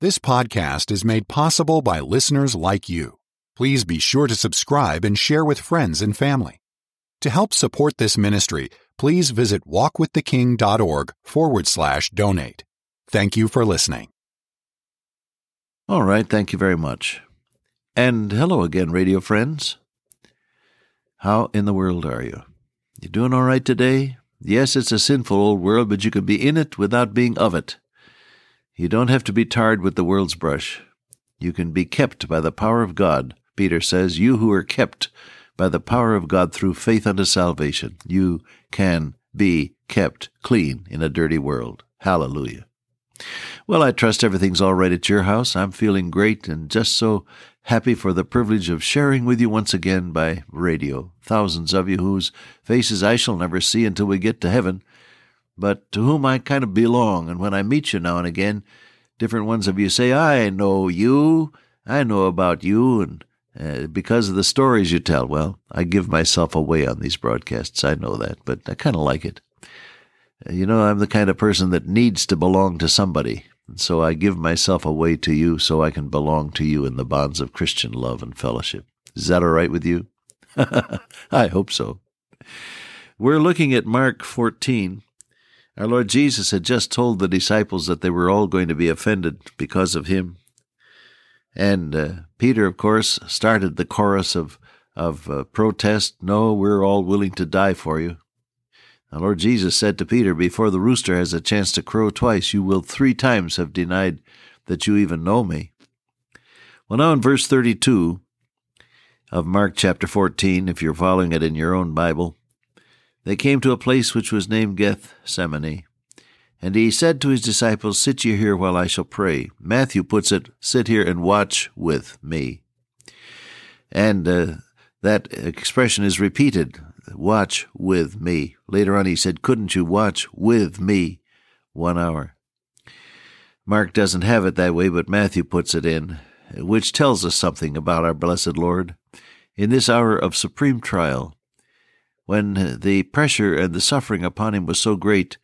This podcast is made possible by listeners like you. Please be sure to subscribe and share with friends and family. To help support this ministry, please visit walkwiththeking.org forward slash donate. Thank you for listening. All right, thank you very much. And hello again, radio friends. How in the world are you? You doing all right today? Yes, it's a sinful old world, but you can be in it without being of it. You don't have to be tarred with the world's brush. You can be kept by the power of God. Peter says, You who are kept by the power of God through faith unto salvation, you can be kept clean in a dirty world. Hallelujah. Well, I trust everything's all right at your house. I'm feeling great and just so happy for the privilege of sharing with you once again by radio. Thousands of you whose faces I shall never see until we get to heaven, but to whom I kind of belong. And when I meet you now and again, different ones of you say, I know you, I know about you, and uh, because of the stories you tell. Well, I give myself away on these broadcasts. I know that, but I kind of like it. Uh, you know, I'm the kind of person that needs to belong to somebody. And so I give myself away to you so I can belong to you in the bonds of Christian love and fellowship. Is that all right with you? I hope so. We're looking at Mark 14. Our Lord Jesus had just told the disciples that they were all going to be offended because of him. And uh, Peter, of course, started the chorus of, of uh, protest No, we're all willing to die for you. The Lord Jesus said to Peter, Before the rooster has a chance to crow twice, you will three times have denied that you even know me. Well, now in verse 32 of Mark chapter 14, if you're following it in your own Bible, they came to a place which was named Gethsemane. And he said to his disciples, Sit ye here while I shall pray. Matthew puts it, Sit here and watch with me. And uh, that expression is repeated watch with me. Later on, he said, Couldn't you watch with me one hour? Mark doesn't have it that way, but Matthew puts it in, which tells us something about our blessed Lord. In this hour of supreme trial, when the pressure and the suffering upon him was so great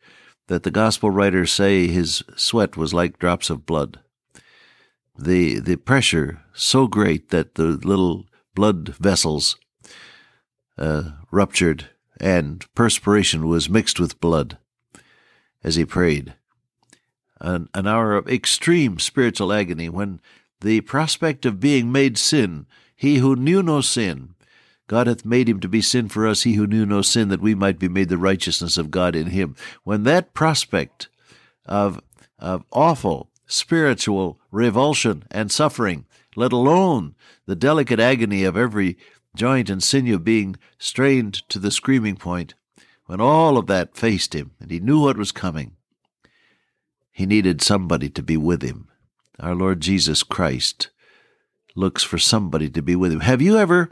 that the gospel writers say his sweat was like drops of blood. The, the pressure so great that the little blood vessels uh, ruptured, and perspiration was mixed with blood as he prayed. An, an hour of extreme spiritual agony when the prospect of being made sin, he who knew no sin, God hath made him to be sin for us, he who knew no sin, that we might be made the righteousness of God in him. When that prospect of, of awful spiritual revulsion and suffering, let alone the delicate agony of every joint and sinew being strained to the screaming point, when all of that faced him and he knew what was coming, he needed somebody to be with him. Our Lord Jesus Christ looks for somebody to be with him. Have you ever,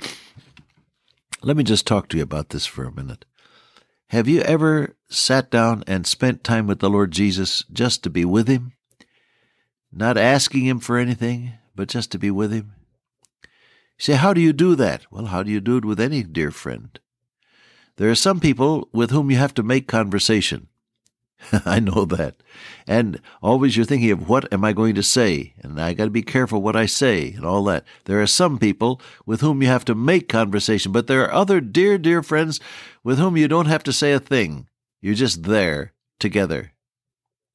let me just talk to you about this for a minute. Have you ever sat down and spent time with the Lord Jesus just to be with him? Not asking him for anything, but just to be with him? say, how do you do that? Well, how do you do it with any dear friend? There are some people with whom you have to make conversation. I know that. And always you're thinking of what am I going to say? And I got to be careful what I say and all that. There are some people with whom you have to make conversation, but there are other dear, dear friends with whom you don't have to say a thing. You're just there together.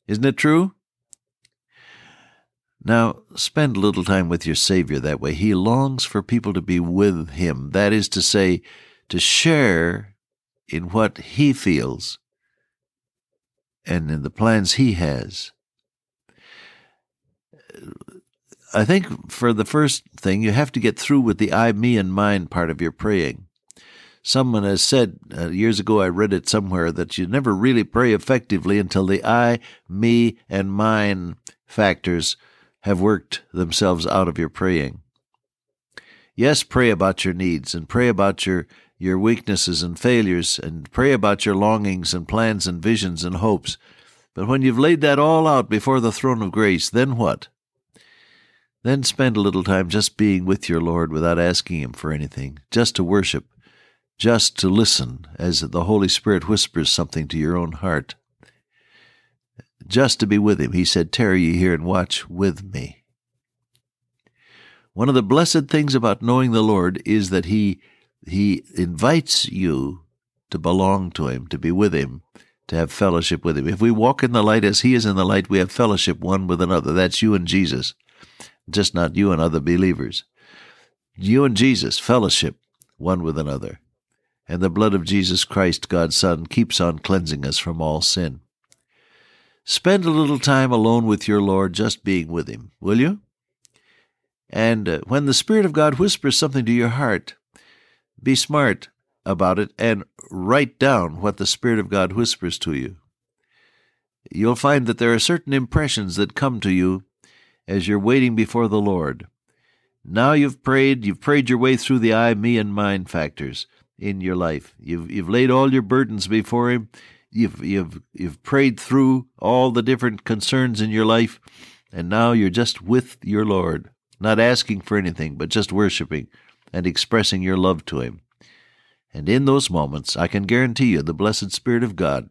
Isn't it true? Now, spend a little time with your Savior that way. He longs for people to be with Him. That is to say, to share in what He feels and in the plans He has. I think for the first thing, you have to get through with the I, me, and mine part of your praying. Someone has said uh, years ago, I read it somewhere, that you never really pray effectively until the I, me, and mine factors have worked themselves out of your praying. Yes, pray about your needs and pray about your, your weaknesses and failures and pray about your longings and plans and visions and hopes. But when you've laid that all out before the throne of grace, then what? Then spend a little time just being with your Lord without asking Him for anything, just to worship, just to listen as the Holy Spirit whispers something to your own heart. just to be with him. He said, Tarry ye here and watch with me. One of the blessed things about knowing the Lord is that he he invites you to belong to him, to be with him, to have fellowship with him. If we walk in the light as he is in the light, we have fellowship one with another. That's you and Jesus, just not you and other believers. You and Jesus, fellowship one with another. And the blood of Jesus Christ, God's Son, keeps on cleansing us from all sin. Spend a little time alone with your Lord, just being with him, will you? And uh, when the Spirit of God whispers something to your heart, be smart about it and write down what the Spirit of God whispers to you. You'll find that there are certain impressions that come to you as you're waiting before the Lord. Now you've prayed, you've prayed your way through the I, me, and mine factors in your life. You've you've laid all your burdens before him. You've you've you've prayed through all the different concerns in your life, and now you're just with your Lord, not asking for anything, but just worshiping and expressing your love to him. And in those moments, I can guarantee you the blessed Spirit of God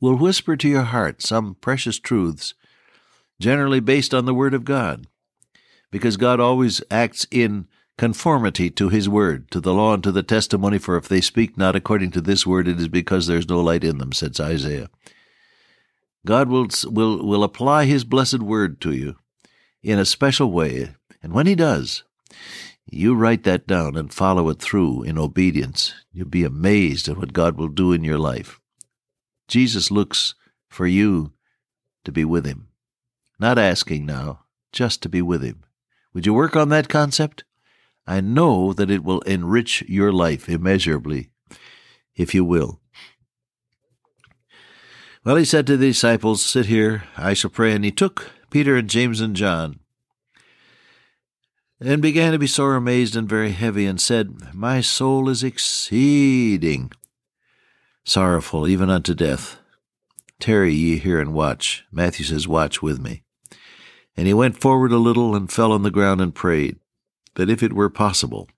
will whisper to your heart some precious truths, generally based on the Word of God, because God always acts in conformity to His Word, to the law and to the testimony, for if they speak not according to this Word, it is because there is no light in them, says Isaiah. God will, will, will apply His blessed Word to you in a special way, and when He does, you write that down and follow it through in obedience. You'll be amazed at what God will do in your life. Jesus looks for you to be with Him. Not asking now, just to be with Him. Would you work on that concept? I know that it will enrich your life immeasurably, if you will. Well, he said to the disciples, Sit here, I shall pray. And he took Peter and James and John and began to be sore amazed and very heavy, and said, My soul is exceeding sorrowful, even unto death. Tarry ye here and watch. Matthew says, Watch with me. And he went forward a little and fell on the ground and prayed, that if it were possible,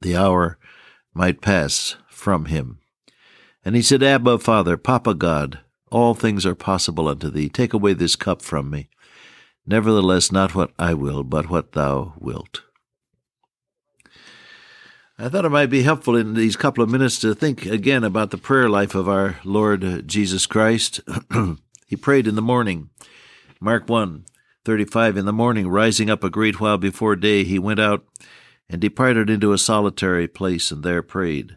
the hour might pass from him. And he said, Abba, Father, Papa God, all things are possible unto thee. Take away this cup from me. Nevertheless, not what I will, but what thou wilt. I thought it might be helpful in these couple of minutes to think again about the prayer life of our Lord Jesus Christ. he prayed in the morning. Mark 1 35 In the morning, rising up a great while before day, he went out and departed into a solitary place and there prayed.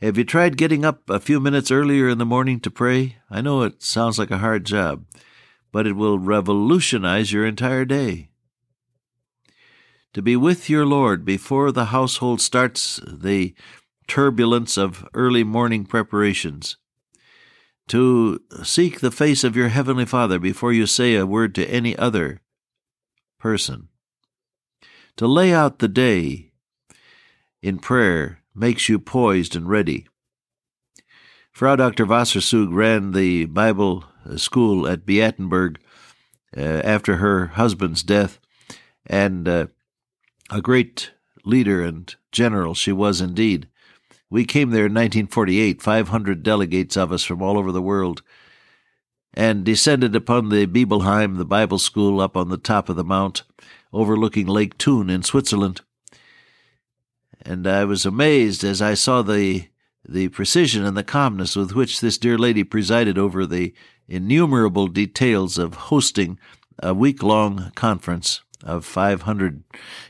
Have you tried getting up a few minutes earlier in the morning to pray? I know it sounds like a hard job but it will revolutionize your entire day. To be with your Lord before the household starts the turbulence of early morning preparations. To seek the face of your Heavenly Father before you say a word to any other person. To lay out the day in prayer makes you poised and ready. Frau Dr. Wasserzug ran the Bible school at Beatenberg uh, after her husband's death, and uh, a great leader and general she was indeed. We came there in 1948, 500 delegates of us from all over the world, and descended upon the Bibelheim, the Bible school up on the top of the mount, overlooking Lake Thun in Switzerland. And I was amazed as I saw the the precision and the calmness with which this dear lady presided over the innumerable details of hosting a week long conference of 500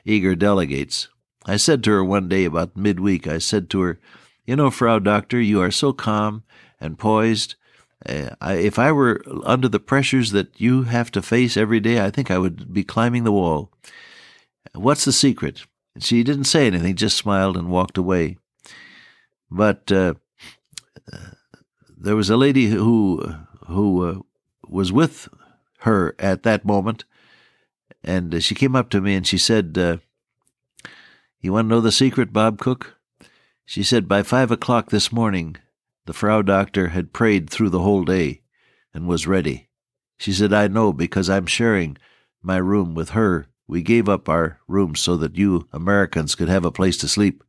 eager delegates. I said to her one day about midweek, I said to her, You know, Frau Doctor, you are so calm and poised. Uh, I, if I were under the pressures that you have to face every day, I think I would be climbing the wall. What's the secret? She didn't say anything, just smiled and walked away. But uh, there was a lady who who uh, was with her at that moment, and she came up to me and she said, uh, "You want to know the secret, Bob Cook?" She said, "By five o'clock this morning, the Frau Doctor had prayed through the whole day and was ready." She said, "I know because I'm sharing my room with her. We gave up our rooms so that you Americans could have a place to sleep."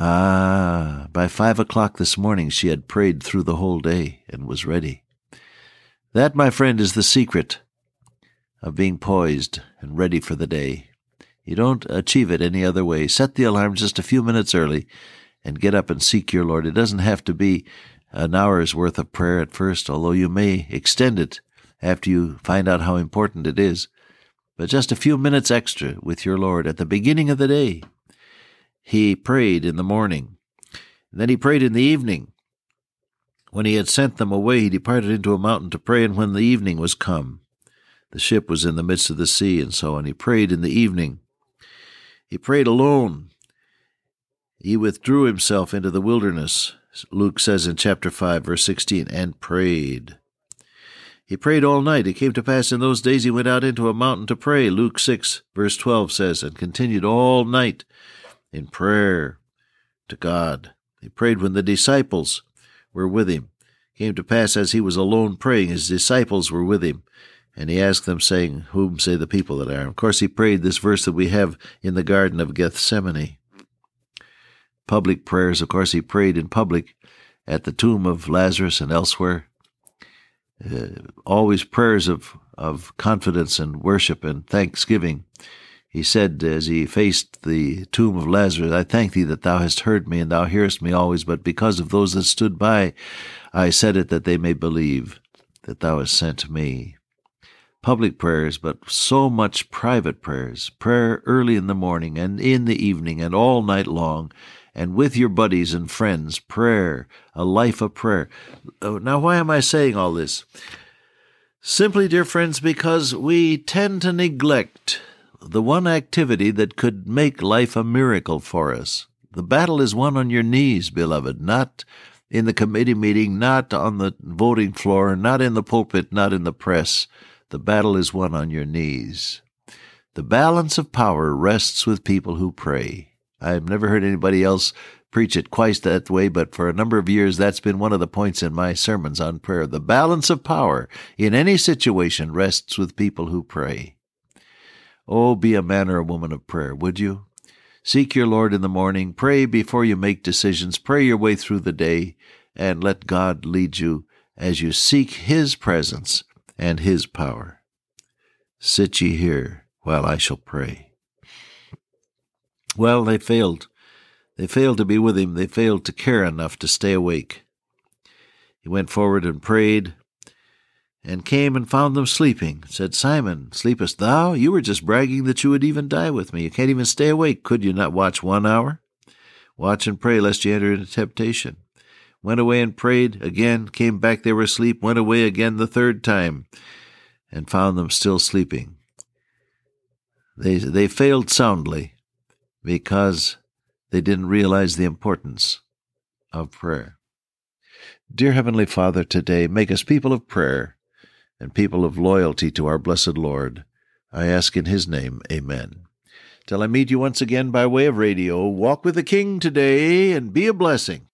Ah, by five o'clock this morning she had prayed through the whole day and was ready. That, my friend, is the secret of being poised and ready for the day. You don't achieve it any other way. Set the alarm just a few minutes early and get up and seek your Lord. It doesn't have to be an hour's worth of prayer at first, although you may extend it after you find out how important it is. But just a few minutes extra with your Lord at the beginning of the day. He prayed in the morning. And then he prayed in the evening. When he had sent them away, he departed into a mountain to pray, and when the evening was come, the ship was in the midst of the sea, and so on. He prayed in the evening. He prayed alone. He withdrew himself into the wilderness, Luke says in chapter 5, verse 16, and prayed. He prayed all night. It came to pass in those days he went out into a mountain to pray, Luke 6, verse 12 says, and continued all night in prayer to God. He prayed when the disciples were with him. It came to pass as he was alone praying, his disciples were with him. And he asked them, saying, Whom say the people that I am? Of course, he prayed this verse that we have in the Garden of Gethsemane. Public prayers, of course, he prayed in public at the tomb of Lazarus and elsewhere. Uh, always prayers of, of confidence and worship and thanksgiving. He said as he faced the tomb of Lazarus, I thank thee that thou hast heard me, and thou hearest me always, but because of those that stood by, I said it that they may believe that thou hast sent me. Public prayers, but so much private prayers, prayer early in the morning and in the evening and all night long, and with your buddies and friends, prayer, a life of prayer. Oh, now, why am I saying all this? Simply, dear friends, because we tend to neglect the one activity that could make life a miracle for us. The battle is won on your knees, beloved, not in the committee meeting, not on the voting floor, not in the pulpit, not in the press. The battle is won on your knees. The balance of power rests with people who pray. I've never heard anybody else preach it quite that way, but for a number of years that's been one of the points in my sermons on prayer. The balance of power in any situation rests with people who pray. Oh, be a man or a woman of prayer, would you? Seek your Lord in the morning, pray before you make decisions, pray your way through the day, and let God lead you as you seek His presence and His power. Sit ye here while I shall pray. Well, they failed. They failed to be with him. They failed to care enough to stay awake. He went forward and prayed, and came and found them sleeping. Said, Simon, sleepest thou? You were just bragging that you would even die with me. You can't even stay awake. Could you not watch one hour? Watch and pray, lest you enter into temptation. Went away and prayed again, came back, they were asleep, went away again the third time, and found them still sleeping. They, they failed soundly because they didn't realize the importance of prayer. Dear Heavenly Father, today make us people of prayer and people of loyalty to our blessed Lord. I ask in His name, Amen. Till I meet you once again by way of radio, walk with the King today and be a blessing.